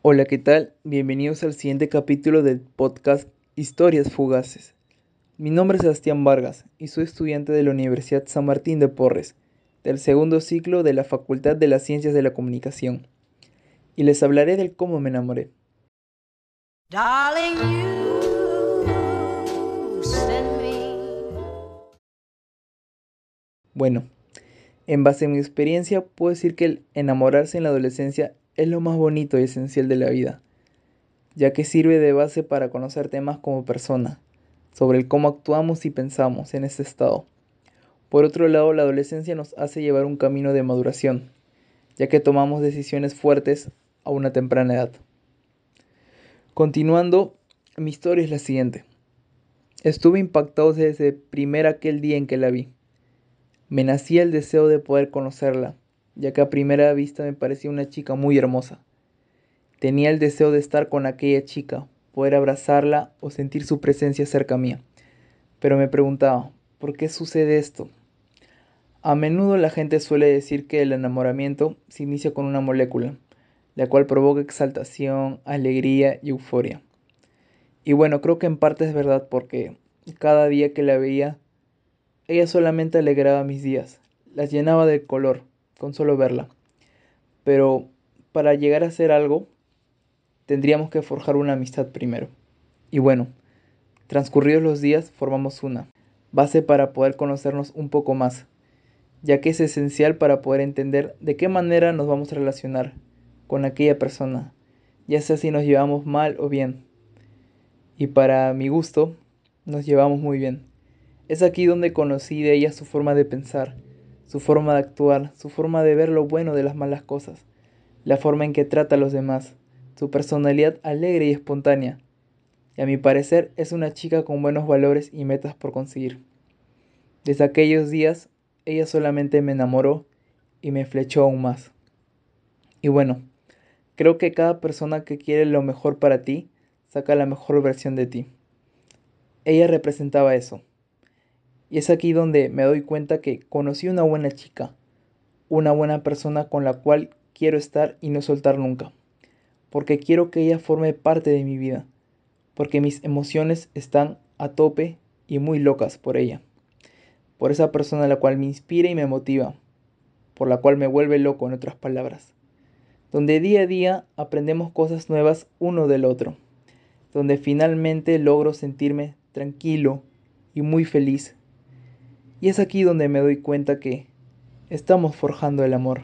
Hola, ¿qué tal? Bienvenidos al siguiente capítulo del podcast Historias Fugaces. Mi nombre es Sebastián Vargas y soy estudiante de la Universidad San Martín de Porres, del segundo ciclo de la Facultad de las Ciencias de la Comunicación. Y les hablaré del cómo me enamoré. Bueno, en base a mi experiencia puedo decir que el enamorarse en la adolescencia es lo más bonito y esencial de la vida, ya que sirve de base para conocerte más como persona, sobre el cómo actuamos y pensamos en este estado. Por otro lado, la adolescencia nos hace llevar un camino de maduración, ya que tomamos decisiones fuertes a una temprana edad. Continuando, mi historia es la siguiente. Estuve impactado desde primer aquel día en que la vi. Me nacía el deseo de poder conocerla, ya que a primera vista me parecía una chica muy hermosa. Tenía el deseo de estar con aquella chica, poder abrazarla o sentir su presencia cerca mía. Pero me preguntaba, ¿por qué sucede esto? A menudo la gente suele decir que el enamoramiento se inicia con una molécula, la cual provoca exaltación, alegría y euforia. Y bueno, creo que en parte es verdad porque cada día que la veía, ella solamente alegraba mis días, las llenaba de color, con solo verla. Pero para llegar a hacer algo, tendríamos que forjar una amistad primero. Y bueno, transcurridos los días formamos una base para poder conocernos un poco más, ya que es esencial para poder entender de qué manera nos vamos a relacionar con aquella persona, ya sea si nos llevamos mal o bien. Y para mi gusto, nos llevamos muy bien. Es aquí donde conocí de ella su forma de pensar, su forma de actuar, su forma de ver lo bueno de las malas cosas, la forma en que trata a los demás, su personalidad alegre y espontánea. Y a mi parecer es una chica con buenos valores y metas por conseguir. Desde aquellos días, ella solamente me enamoró y me flechó aún más. Y bueno, creo que cada persona que quiere lo mejor para ti, saca la mejor versión de ti. Ella representaba eso y es aquí donde me doy cuenta que conocí una buena chica, una buena persona con la cual quiero estar y no soltar nunca, porque quiero que ella forme parte de mi vida, porque mis emociones están a tope y muy locas por ella, por esa persona la cual me inspira y me motiva, por la cual me vuelve loco en otras palabras, donde día a día aprendemos cosas nuevas uno del otro, donde finalmente logro sentirme tranquilo y muy feliz y es aquí donde me doy cuenta que estamos forjando el amor.